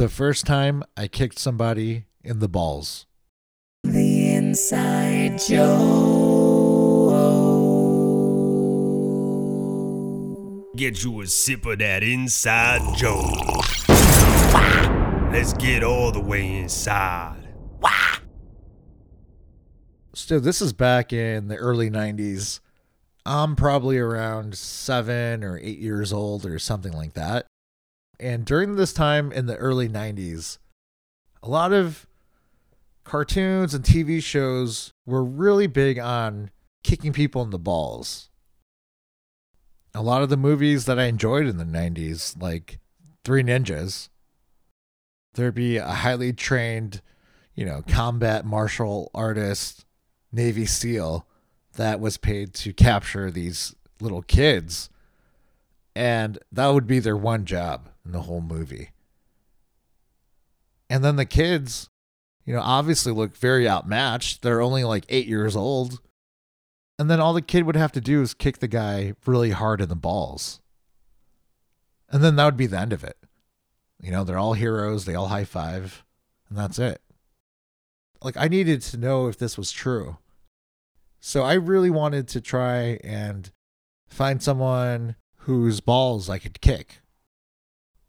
The first time I kicked somebody in the balls. The Inside Joe. Get you a sip of that inside Joe. Let's get all the way inside. So this is back in the early 90s. I'm probably around seven or eight years old or something like that. And during this time in the early 90s, a lot of cartoons and TV shows were really big on kicking people in the balls. A lot of the movies that I enjoyed in the 90s, like Three Ninjas, there'd be a highly trained, you know, combat martial artist, Navy SEAL that was paid to capture these little kids. And that would be their one job in the whole movie. And then the kids, you know, obviously look very outmatched. They're only like eight years old. And then all the kid would have to do is kick the guy really hard in the balls. And then that would be the end of it. You know, they're all heroes, they all high five, and that's it. Like, I needed to know if this was true. So I really wanted to try and find someone whose balls I could kick.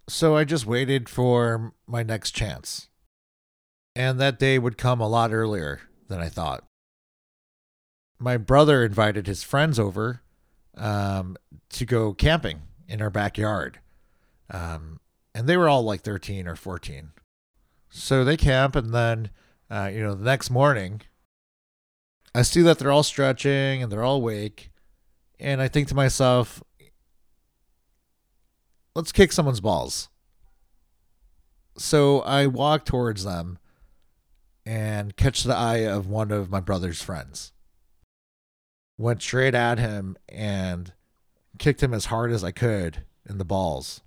So I just waited for my next chance. And that day would come a lot earlier than I thought. My brother invited his friends over um, to go camping in our backyard. Um, and they were all like 13 or 14. So they camp, and then, uh, you know, the next morning, I see that they're all stretching and they're all awake. And I think to myself, let's kick someone's balls. So I walk towards them and catch the eye of one of my brother's friends. Went straight at him and kicked him as hard as I could in the balls.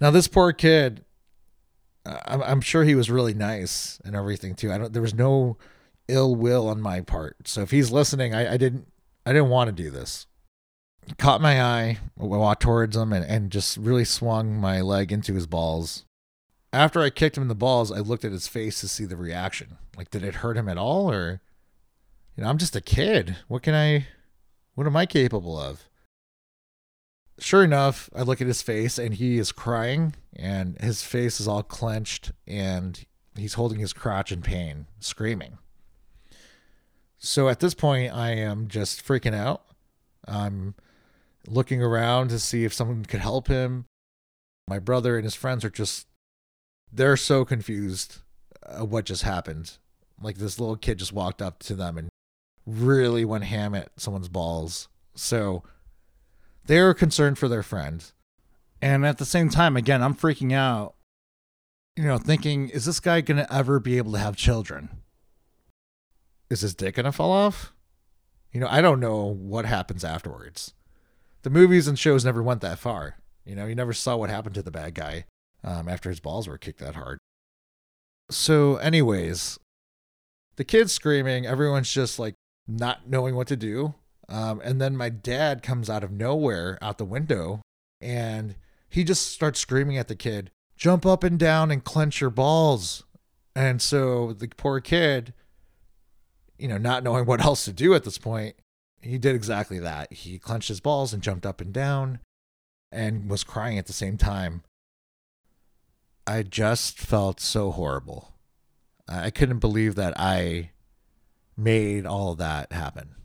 Now, this poor kid, I'm, sure he was really nice and everything too. I don't. There was no ill will on my part. So if he's listening, I, I didn't. I didn't want to do this. Caught my eye, walked towards him, and, and just really swung my leg into his balls. After I kicked him in the balls, I looked at his face to see the reaction. Like, did it hurt him at all, or you know, I'm just a kid. What can I? What am I capable of? sure enough, I look at his face and he is crying and his face is all clenched and he's holding his crotch in pain, screaming. So at this point, I am just freaking out. I'm looking around to see if someone could help him. My brother and his friends are just, they're so confused of what just happened. Like this little kid just walked up to them and really went ham at someone's balls. So they're concerned for their friend. And at the same time, again, I'm freaking out, you know, thinking, is this guy going to ever be able to have children? Is his dick going to fall off? You know, I don't know what happens afterwards. The movies and shows never went that far. You know, you never saw what happened to the bad guy um, after his balls were kicked that hard. So, anyways, the kid's screaming. Everyone's just like not knowing what to do. Um, and then my dad comes out of nowhere out the window and he just starts screaming at the kid, jump up and down and clench your balls. And so the poor kid, you know, not knowing what else to do at this point, he did exactly that. He clenched his balls and jumped up and down and was crying at the same time. I just felt so horrible. I couldn't believe that I made all that happen.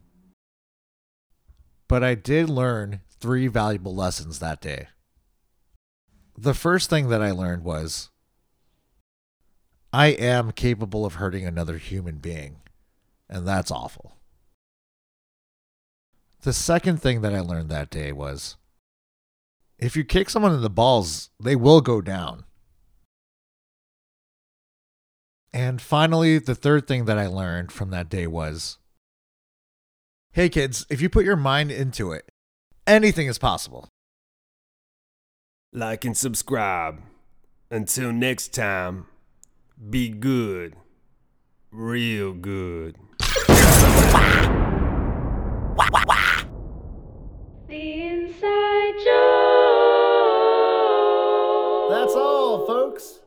But I did learn three valuable lessons that day. The first thing that I learned was I am capable of hurting another human being, and that's awful. The second thing that I learned that day was if you kick someone in the balls, they will go down. And finally, the third thing that I learned from that day was hey kids, if you put your mind into it, anything is possible. Like and subscribe. Until next time, be good. Real good. That's all, folks.